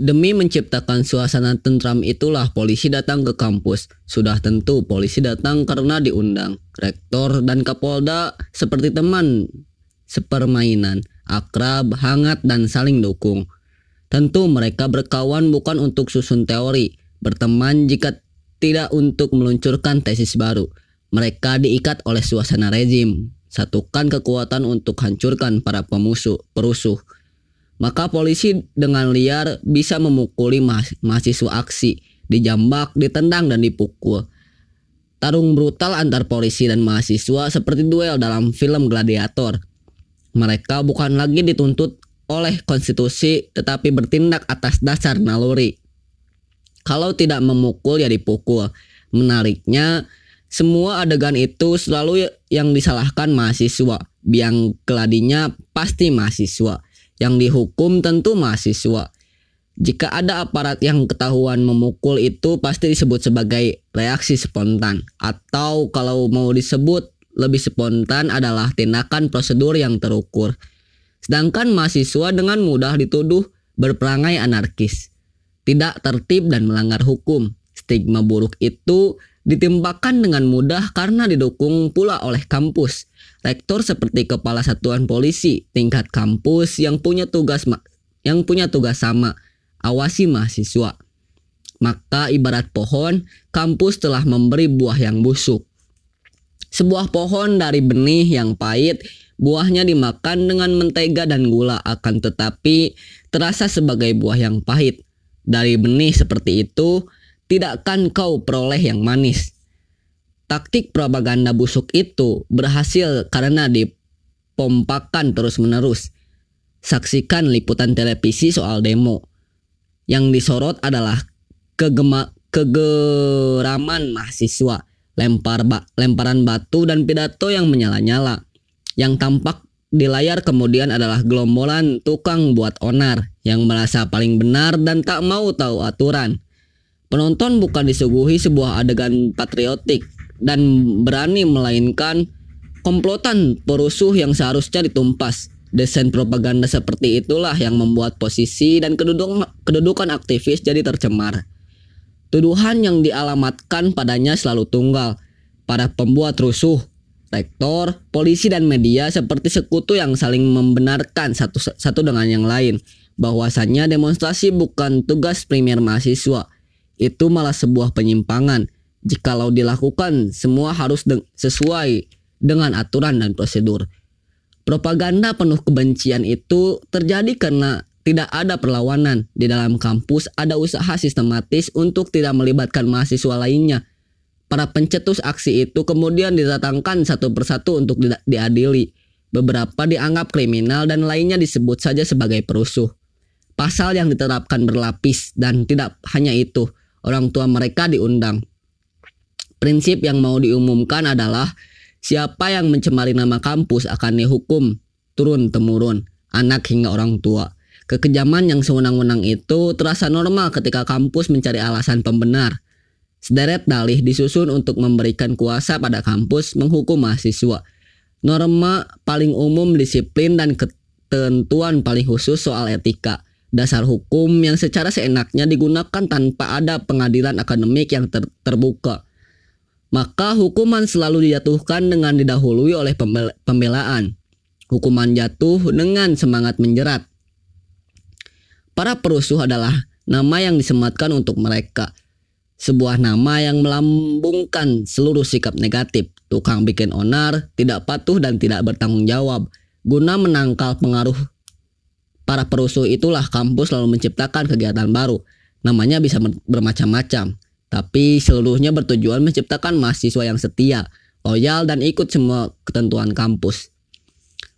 Demi menciptakan suasana tentram itulah polisi datang ke kampus. Sudah tentu polisi datang karena diundang. Rektor dan Kapolda seperti teman sepermainan, akrab, hangat, dan saling dukung. Tentu mereka berkawan bukan untuk susun teori, berteman jika tidak untuk meluncurkan tesis baru. Mereka diikat oleh suasana rezim, satukan kekuatan untuk hancurkan para pemusuh, perusuh maka polisi dengan liar bisa memukuli mahasiswa aksi, dijambak, ditendang, dan dipukul. Tarung brutal antar polisi dan mahasiswa seperti duel dalam film Gladiator. Mereka bukan lagi dituntut oleh konstitusi tetapi bertindak atas dasar naluri. Kalau tidak memukul ya dipukul. Menariknya, semua adegan itu selalu yang disalahkan mahasiswa. Biang keladinya pasti mahasiswa yang dihukum tentu mahasiswa. Jika ada aparat yang ketahuan memukul itu pasti disebut sebagai reaksi spontan atau kalau mau disebut lebih spontan adalah tindakan prosedur yang terukur. Sedangkan mahasiswa dengan mudah dituduh berperangai anarkis, tidak tertib dan melanggar hukum. Stigma buruk itu ditimpakan dengan mudah karena didukung pula oleh kampus rektor seperti kepala satuan polisi tingkat kampus yang punya tugas yang punya tugas sama, awasi mahasiswa. Maka ibarat pohon, kampus telah memberi buah yang busuk. Sebuah pohon dari benih yang pahit, buahnya dimakan dengan mentega dan gula akan tetapi terasa sebagai buah yang pahit. Dari benih seperti itu, tidak akan kau peroleh yang manis. Taktik propaganda busuk itu berhasil karena dipompakan terus-menerus. Saksikan liputan televisi soal demo. Yang disorot adalah kegema, kegeraman mahasiswa, lempar ba, lemparan batu dan pidato yang menyala-nyala. Yang tampak di layar kemudian adalah gelombolan tukang buat onar yang merasa paling benar dan tak mau tahu aturan. Penonton bukan disuguhi sebuah adegan patriotik, dan berani melainkan komplotan perusuh yang seharusnya ditumpas. Desain propaganda seperti itulah yang membuat posisi dan kedudukan, kedudukan aktivis jadi tercemar. Tuduhan yang dialamatkan padanya selalu tunggal. Para pembuat rusuh, rektor, polisi dan media seperti sekutu yang saling membenarkan satu satu dengan yang lain bahwasannya demonstrasi bukan tugas primer mahasiswa. Itu malah sebuah penyimpangan Jikalau dilakukan, semua harus de sesuai dengan aturan dan prosedur. Propaganda penuh kebencian itu terjadi karena tidak ada perlawanan. Di dalam kampus ada usaha sistematis untuk tidak melibatkan mahasiswa lainnya. Para pencetus aksi itu kemudian didatangkan satu persatu untuk di diadili. Beberapa dianggap kriminal dan lainnya disebut saja sebagai perusuh. Pasal yang diterapkan berlapis dan tidak hanya itu, orang tua mereka diundang. Prinsip yang mau diumumkan adalah siapa yang mencemari nama kampus akan dihukum turun temurun, anak hingga orang tua. Kekejaman yang sewenang-wenang itu terasa normal ketika kampus mencari alasan pembenar. Sederet dalih disusun untuk memberikan kuasa pada kampus menghukum mahasiswa. Norma paling umum disiplin dan ketentuan paling khusus soal etika. Dasar hukum yang secara seenaknya digunakan tanpa ada pengadilan akademik yang ter terbuka maka hukuman selalu dijatuhkan dengan didahului oleh pembelaan. Hukuman jatuh dengan semangat menjerat. Para perusuh adalah nama yang disematkan untuk mereka. Sebuah nama yang melambungkan seluruh sikap negatif, tukang bikin onar, tidak patuh dan tidak bertanggung jawab. Guna menangkal pengaruh para perusuh itulah kampus lalu menciptakan kegiatan baru. Namanya bisa bermacam-macam tapi seluruhnya bertujuan menciptakan mahasiswa yang setia, loyal, dan ikut semua ketentuan kampus.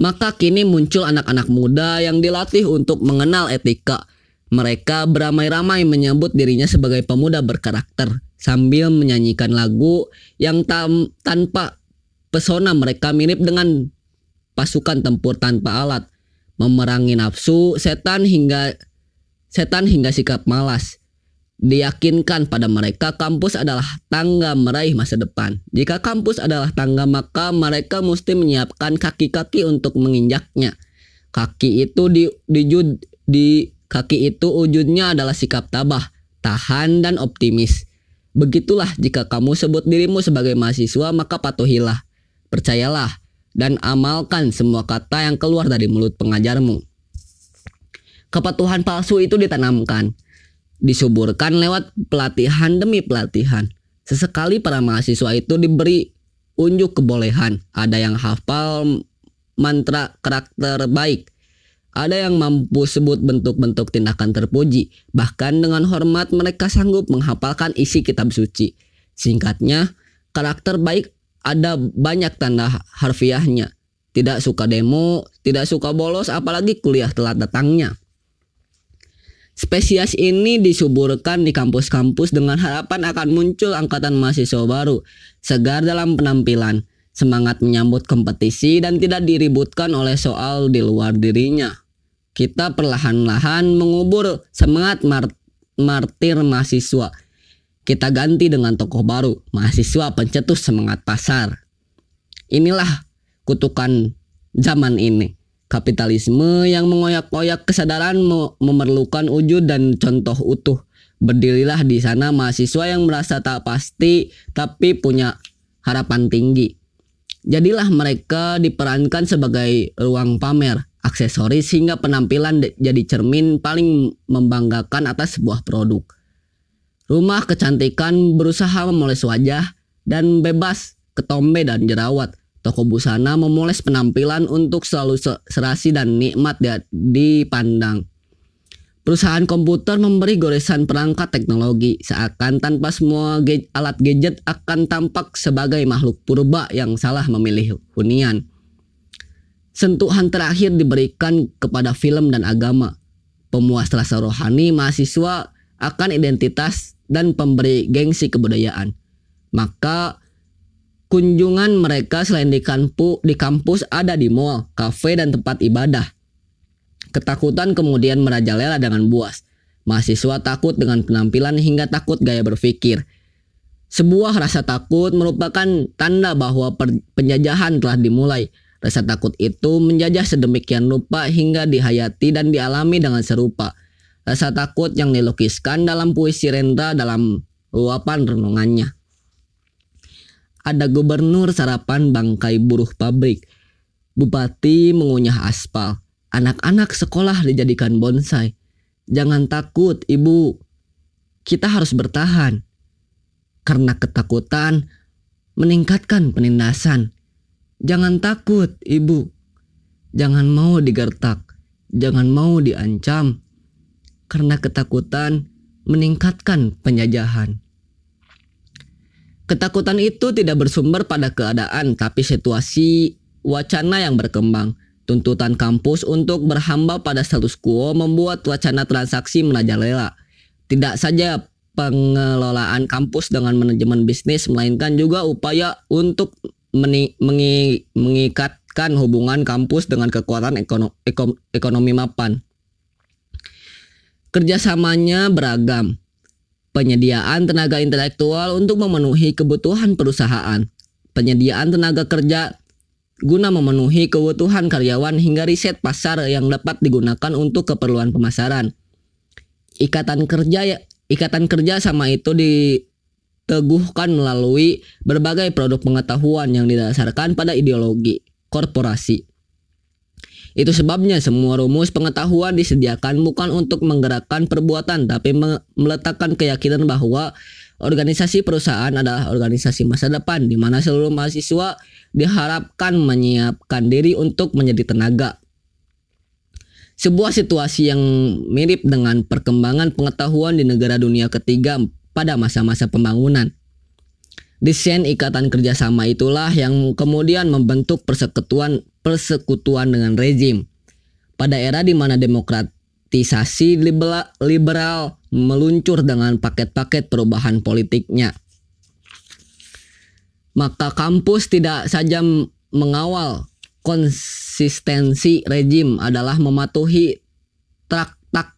Maka kini muncul anak-anak muda yang dilatih untuk mengenal etika. Mereka beramai-ramai menyebut dirinya sebagai pemuda berkarakter sambil menyanyikan lagu yang tam tanpa pesona mereka mirip dengan pasukan tempur tanpa alat, memerangi nafsu, setan hingga setan hingga sikap malas diyakinkan pada mereka kampus adalah tangga meraih masa depan. Jika kampus adalah tangga maka mereka mesti menyiapkan kaki-kaki untuk menginjaknya. Kaki itu di, di, di Kaki itu wujudnya adalah sikap tabah, tahan, dan optimis. Begitulah jika kamu sebut dirimu sebagai mahasiswa maka patuhilah, percayalah, dan amalkan semua kata yang keluar dari mulut pengajarmu. Kepatuhan palsu itu ditanamkan, disuburkan lewat pelatihan demi pelatihan. Sesekali para mahasiswa itu diberi unjuk kebolehan. Ada yang hafal mantra karakter baik. Ada yang mampu sebut bentuk-bentuk tindakan terpuji. Bahkan dengan hormat mereka sanggup menghafalkan isi kitab suci. Singkatnya, karakter baik ada banyak tanda harfiahnya. Tidak suka demo, tidak suka bolos, apalagi kuliah telat datangnya. Spesies ini disuburkan di kampus-kampus dengan harapan akan muncul angkatan mahasiswa baru, segar dalam penampilan, semangat menyambut kompetisi dan tidak diributkan oleh soal di luar dirinya. Kita perlahan-lahan mengubur semangat mar martir mahasiswa. Kita ganti dengan tokoh baru, mahasiswa pencetus semangat pasar. Inilah kutukan zaman ini. Kapitalisme yang mengoyak-oyak kesadaran memerlukan wujud dan contoh utuh. Berdirilah di sana mahasiswa yang merasa tak pasti tapi punya harapan tinggi. Jadilah mereka diperankan sebagai ruang pamer, aksesoris hingga penampilan jadi cermin paling membanggakan atas sebuah produk. Rumah kecantikan berusaha memoles wajah dan bebas ketombe dan jerawat Toko busana memoles penampilan untuk selalu serasi dan nikmat dipandang. Perusahaan komputer memberi goresan perangkat teknologi seakan tanpa semua alat gadget akan tampak sebagai makhluk purba yang salah memilih hunian. Sentuhan terakhir diberikan kepada film dan agama. Pemuas rasa rohani mahasiswa akan identitas dan pemberi gengsi kebudayaan. Maka Kunjungan mereka selain di, kampu, di kampus ada di mall, kafe, dan tempat ibadah. Ketakutan kemudian merajalela dengan buas. Mahasiswa takut dengan penampilan hingga takut gaya berpikir. Sebuah rasa takut merupakan tanda bahwa penjajahan telah dimulai. Rasa takut itu menjajah sedemikian rupa hingga dihayati dan dialami dengan serupa. Rasa takut yang dilukiskan dalam puisi Rendra dalam luapan renungannya ada gubernur sarapan bangkai buruh pabrik. Bupati mengunyah aspal. Anak-anak sekolah dijadikan bonsai. Jangan takut, ibu. Kita harus bertahan. Karena ketakutan meningkatkan penindasan. Jangan takut, ibu. Jangan mau digertak. Jangan mau diancam. Karena ketakutan meningkatkan penjajahan. Ketakutan itu tidak bersumber pada keadaan, tapi situasi wacana yang berkembang. Tuntutan kampus untuk berhamba pada status quo membuat wacana transaksi merajalela. Tidak saja pengelolaan kampus dengan manajemen bisnis, melainkan juga upaya untuk mengi mengikatkan hubungan kampus dengan kekuatan ekono ekonomi mapan. Kerjasamanya beragam, penyediaan tenaga intelektual untuk memenuhi kebutuhan perusahaan, penyediaan tenaga kerja guna memenuhi kebutuhan karyawan hingga riset pasar yang dapat digunakan untuk keperluan pemasaran. Ikatan kerja ya, ikatan kerja sama itu diteguhkan melalui berbagai produk pengetahuan yang didasarkan pada ideologi korporasi. Itu sebabnya semua rumus pengetahuan disediakan bukan untuk menggerakkan perbuatan tapi meletakkan keyakinan bahwa organisasi perusahaan adalah organisasi masa depan di mana seluruh mahasiswa diharapkan menyiapkan diri untuk menjadi tenaga. Sebuah situasi yang mirip dengan perkembangan pengetahuan di negara dunia ketiga pada masa-masa pembangunan. Desain ikatan kerjasama itulah yang kemudian membentuk persekutuan persekutuan dengan rezim. Pada era di mana demokratisasi liberal, meluncur dengan paket-paket perubahan politiknya. Maka kampus tidak saja mengawal konsistensi rezim adalah mematuhi traktat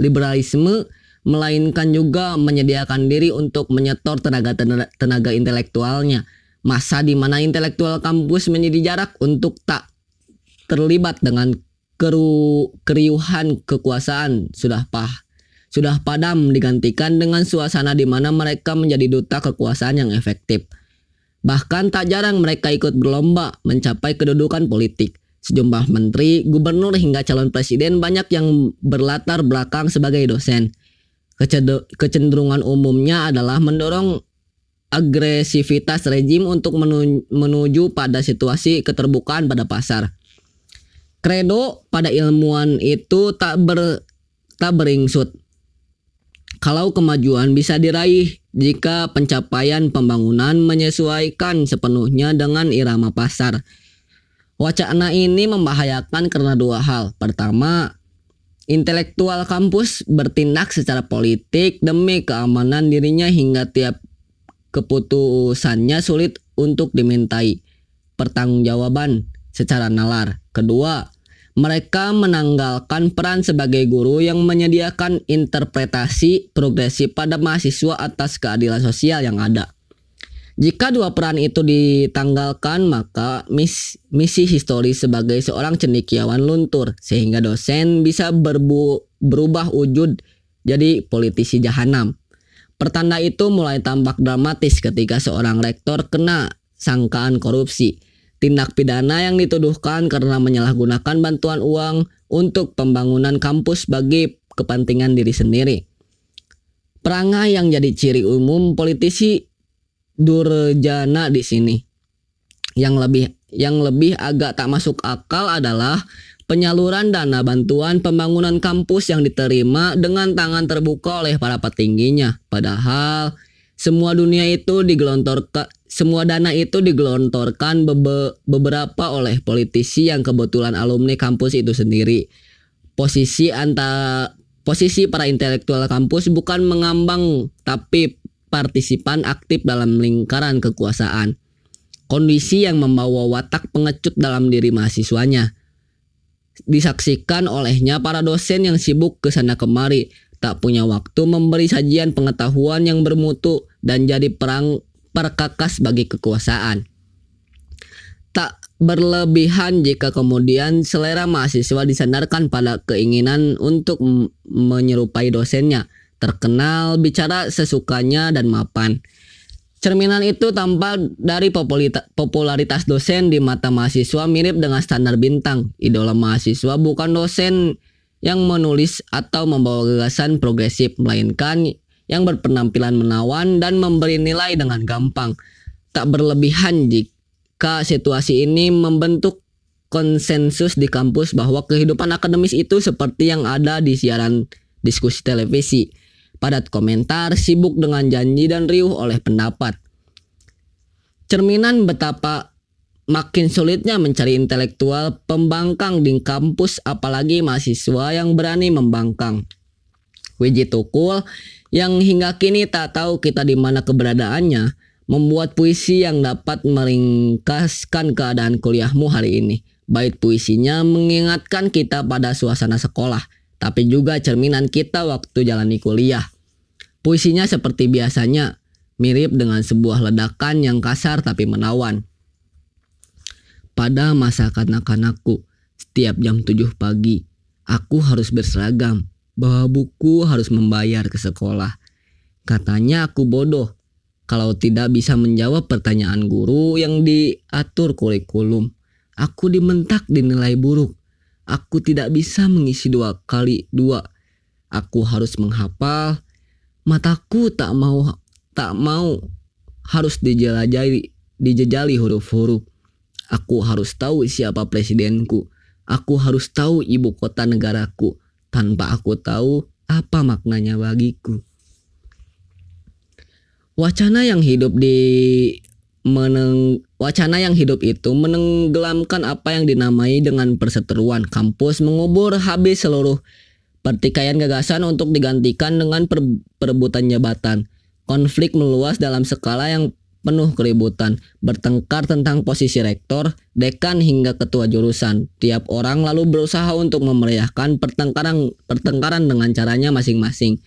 liberalisme melainkan juga menyediakan diri untuk menyetor tenaga tenaga intelektualnya masa di mana intelektual kampus menjadi jarak untuk tak terlibat dengan keru, keriuhan kekuasaan sudah pah sudah padam digantikan dengan suasana di mana mereka menjadi duta kekuasaan yang efektif. Bahkan tak jarang mereka ikut berlomba mencapai kedudukan politik. Sejumlah menteri, gubernur hingga calon presiden banyak yang berlatar belakang sebagai dosen. Kecenderungan umumnya adalah mendorong agresivitas rejim untuk menuju pada situasi keterbukaan pada pasar. Kredo pada ilmuwan itu tak ber tak beringsut. Kalau kemajuan bisa diraih jika pencapaian pembangunan menyesuaikan sepenuhnya dengan irama pasar. Wacana ini membahayakan karena dua hal. Pertama, intelektual kampus bertindak secara politik demi keamanan dirinya hingga tiap keputusannya sulit untuk dimintai pertanggungjawaban secara nalar. Kedua, mereka menanggalkan peran sebagai guru yang menyediakan interpretasi progresif pada mahasiswa atas keadilan sosial yang ada. Jika dua peran itu ditanggalkan, maka mis, misi historis sebagai seorang cendekiawan luntur, sehingga dosen bisa berubah wujud jadi politisi jahanam. Pertanda itu mulai tampak dramatis ketika seorang rektor kena sangkaan korupsi. Tindak pidana yang dituduhkan karena menyalahgunakan bantuan uang untuk pembangunan kampus bagi kepentingan diri sendiri. Perangai yang jadi ciri umum politisi durjana di sini. Yang lebih yang lebih agak tak masuk akal adalah penyaluran dana bantuan pembangunan kampus yang diterima dengan tangan terbuka oleh para petingginya. Padahal semua dunia itu digelontorkan semua dana itu digelontorkan bebe, beberapa oleh politisi yang kebetulan alumni kampus itu sendiri. Posisi antara posisi para intelektual kampus bukan mengambang tapi partisipan aktif dalam lingkaran kekuasaan. Kondisi yang membawa watak pengecut dalam diri mahasiswanya. Disaksikan olehnya para dosen yang sibuk ke sana kemari, tak punya waktu memberi sajian pengetahuan yang bermutu dan jadi perang perkakas bagi kekuasaan. Tak berlebihan jika kemudian selera mahasiswa disandarkan pada keinginan untuk menyerupai dosennya terkenal bicara sesukanya dan mapan. Cerminan itu tampak dari popularitas dosen di mata mahasiswa mirip dengan standar bintang. Idola mahasiswa bukan dosen yang menulis atau membawa gagasan progresif, melainkan yang berpenampilan menawan dan memberi nilai dengan gampang. Tak berlebihan jika situasi ini membentuk konsensus di kampus bahwa kehidupan akademis itu seperti yang ada di siaran diskusi televisi padat komentar, sibuk dengan janji dan riuh oleh pendapat. Cerminan betapa makin sulitnya mencari intelektual pembangkang di kampus apalagi mahasiswa yang berani membangkang. Wiji Tukul yang hingga kini tak tahu kita di mana keberadaannya membuat puisi yang dapat meringkaskan keadaan kuliahmu hari ini. Bait puisinya mengingatkan kita pada suasana sekolah, tapi juga cerminan kita waktu jalani kuliah. Puisinya seperti biasanya, mirip dengan sebuah ledakan yang kasar tapi menawan. Pada masa kanak-kanakku, setiap jam 7 pagi, aku harus berseragam, bawa buku harus membayar ke sekolah. Katanya aku bodoh kalau tidak bisa menjawab pertanyaan guru yang diatur kurikulum. Aku dimentak dinilai buruk. Aku tidak bisa mengisi dua kali dua. Aku harus menghafal Mataku tak mau tak mau harus dijelajahi dijejali huruf-huruf. Aku harus tahu siapa presidenku. Aku harus tahu ibu kota negaraku tanpa aku tahu apa maknanya bagiku. Wacana yang hidup di meneng wacana yang hidup itu menenggelamkan apa yang dinamai dengan perseteruan kampus mengubur habis seluruh pertikaian gagasan untuk digantikan dengan per perebutan jabatan. Konflik meluas dalam skala yang penuh keributan, bertengkar tentang posisi rektor, dekan hingga ketua jurusan. Tiap orang lalu berusaha untuk memeriahkan pertengkaran pertengkaran dengan caranya masing-masing.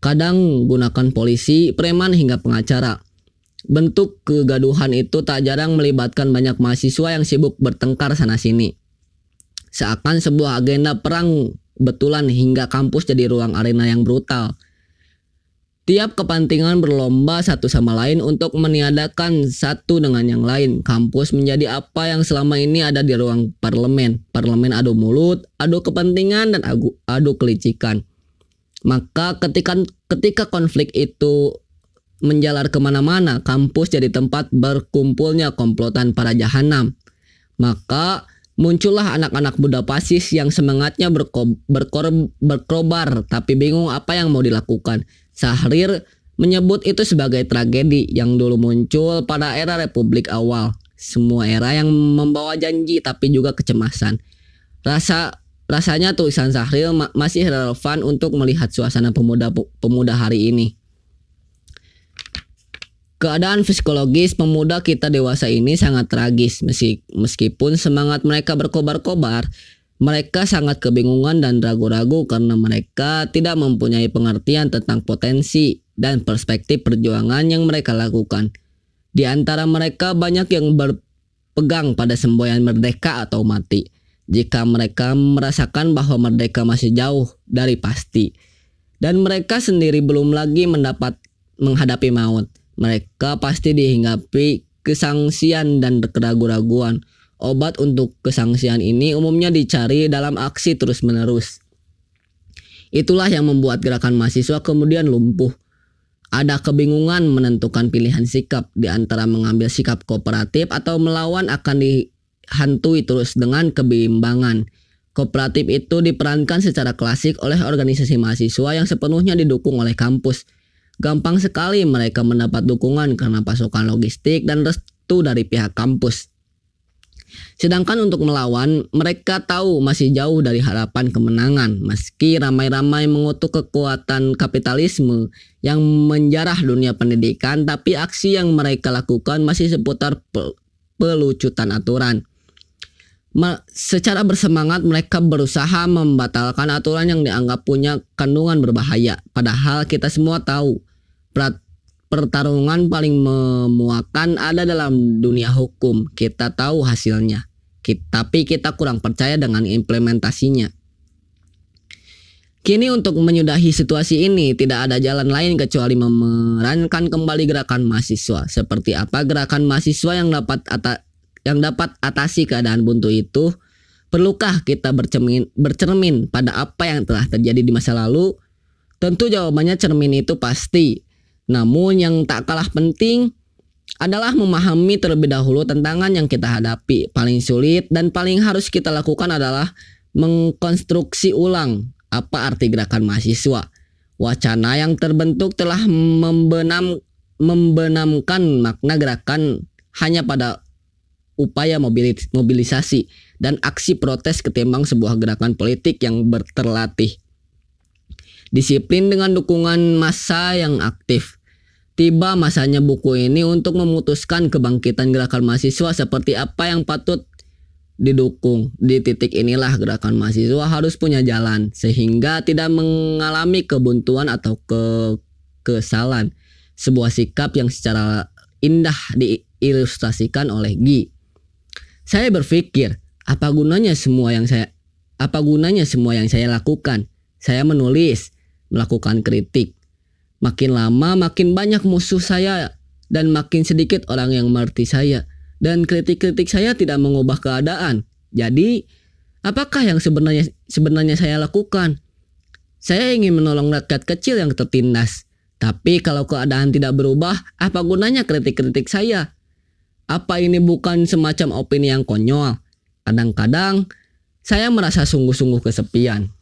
Kadang gunakan polisi, preman hingga pengacara. Bentuk kegaduhan itu tak jarang melibatkan banyak mahasiswa yang sibuk bertengkar sana sini. Seakan sebuah agenda perang betulan hingga kampus jadi ruang arena yang brutal. Tiap kepentingan berlomba satu sama lain untuk meniadakan satu dengan yang lain. Kampus menjadi apa yang selama ini ada di ruang parlemen. Parlemen adu mulut, adu kepentingan, dan adu kelicikan. Maka ketika ketika konflik itu menjalar ke mana-mana, kampus jadi tempat berkumpulnya komplotan para jahanam. Maka muncullah anak-anak muda pasis yang semangatnya berko, berkor, berkobar tapi bingung apa yang mau dilakukan. Sahrir menyebut itu sebagai tragedi yang dulu muncul pada era Republik awal. Semua era yang membawa janji tapi juga kecemasan. Rasa rasanya tulisan Sahrir ma masih relevan untuk melihat suasana pemuda pemuda hari ini. Keadaan psikologis pemuda kita dewasa ini sangat tragis meskipun semangat mereka berkobar-kobar mereka sangat kebingungan dan ragu-ragu karena mereka tidak mempunyai pengertian tentang potensi dan perspektif perjuangan yang mereka lakukan. Di antara mereka banyak yang berpegang pada semboyan merdeka atau mati. Jika mereka merasakan bahwa merdeka masih jauh dari pasti dan mereka sendiri belum lagi mendapat menghadapi maut, mereka pasti dihinggapi kesangsian dan keraguan-raguan Obat untuk kesangsian ini umumnya dicari dalam aksi terus-menerus. Itulah yang membuat gerakan mahasiswa kemudian lumpuh. Ada kebingungan menentukan pilihan sikap di antara mengambil sikap kooperatif atau melawan akan dihantui terus dengan kebimbangan. Kooperatif itu diperankan secara klasik oleh organisasi mahasiswa yang sepenuhnya didukung oleh kampus. Gampang sekali mereka mendapat dukungan karena pasokan logistik dan restu dari pihak kampus. Sedangkan untuk melawan, mereka tahu masih jauh dari harapan kemenangan. Meski ramai-ramai mengutuk kekuatan kapitalisme yang menjarah dunia pendidikan, tapi aksi yang mereka lakukan masih seputar pelucutan aturan. secara bersemangat mereka berusaha membatalkan aturan yang dianggap punya kandungan berbahaya. Padahal kita semua tahu pertarungan paling memuakan ada dalam dunia hukum. Kita tahu hasilnya tapi kita kurang percaya dengan implementasinya. Kini untuk menyudahi situasi ini tidak ada jalan lain kecuali memerankan kembali gerakan mahasiswa. Seperti apa gerakan mahasiswa yang dapat ata, yang dapat atasi keadaan buntu itu? Perlukah kita bercermin, bercermin pada apa yang telah terjadi di masa lalu? Tentu jawabannya cermin itu pasti. Namun yang tak kalah penting adalah memahami terlebih dahulu tantangan yang kita hadapi. Paling sulit dan paling harus kita lakukan adalah mengkonstruksi ulang apa arti gerakan mahasiswa. Wacana yang terbentuk telah membenam membenamkan makna gerakan hanya pada upaya mobilisasi dan aksi protes ketimbang sebuah gerakan politik yang berterlatih. Disiplin dengan dukungan massa yang aktif Tiba masanya buku ini untuk memutuskan kebangkitan gerakan mahasiswa seperti apa yang patut didukung. Di titik inilah gerakan mahasiswa harus punya jalan sehingga tidak mengalami kebuntuan atau ke kesalahan. Sebuah sikap yang secara indah diilustrasikan oleh Gi. Saya berpikir, apa gunanya semua yang saya apa gunanya semua yang saya lakukan? Saya menulis, melakukan kritik, Makin lama makin banyak musuh saya dan makin sedikit orang yang mengerti saya. Dan kritik-kritik saya tidak mengubah keadaan. Jadi, apakah yang sebenarnya sebenarnya saya lakukan? Saya ingin menolong rakyat kecil yang tertindas. Tapi kalau keadaan tidak berubah, apa gunanya kritik-kritik saya? Apa ini bukan semacam opini yang konyol? Kadang-kadang saya merasa sungguh-sungguh kesepian.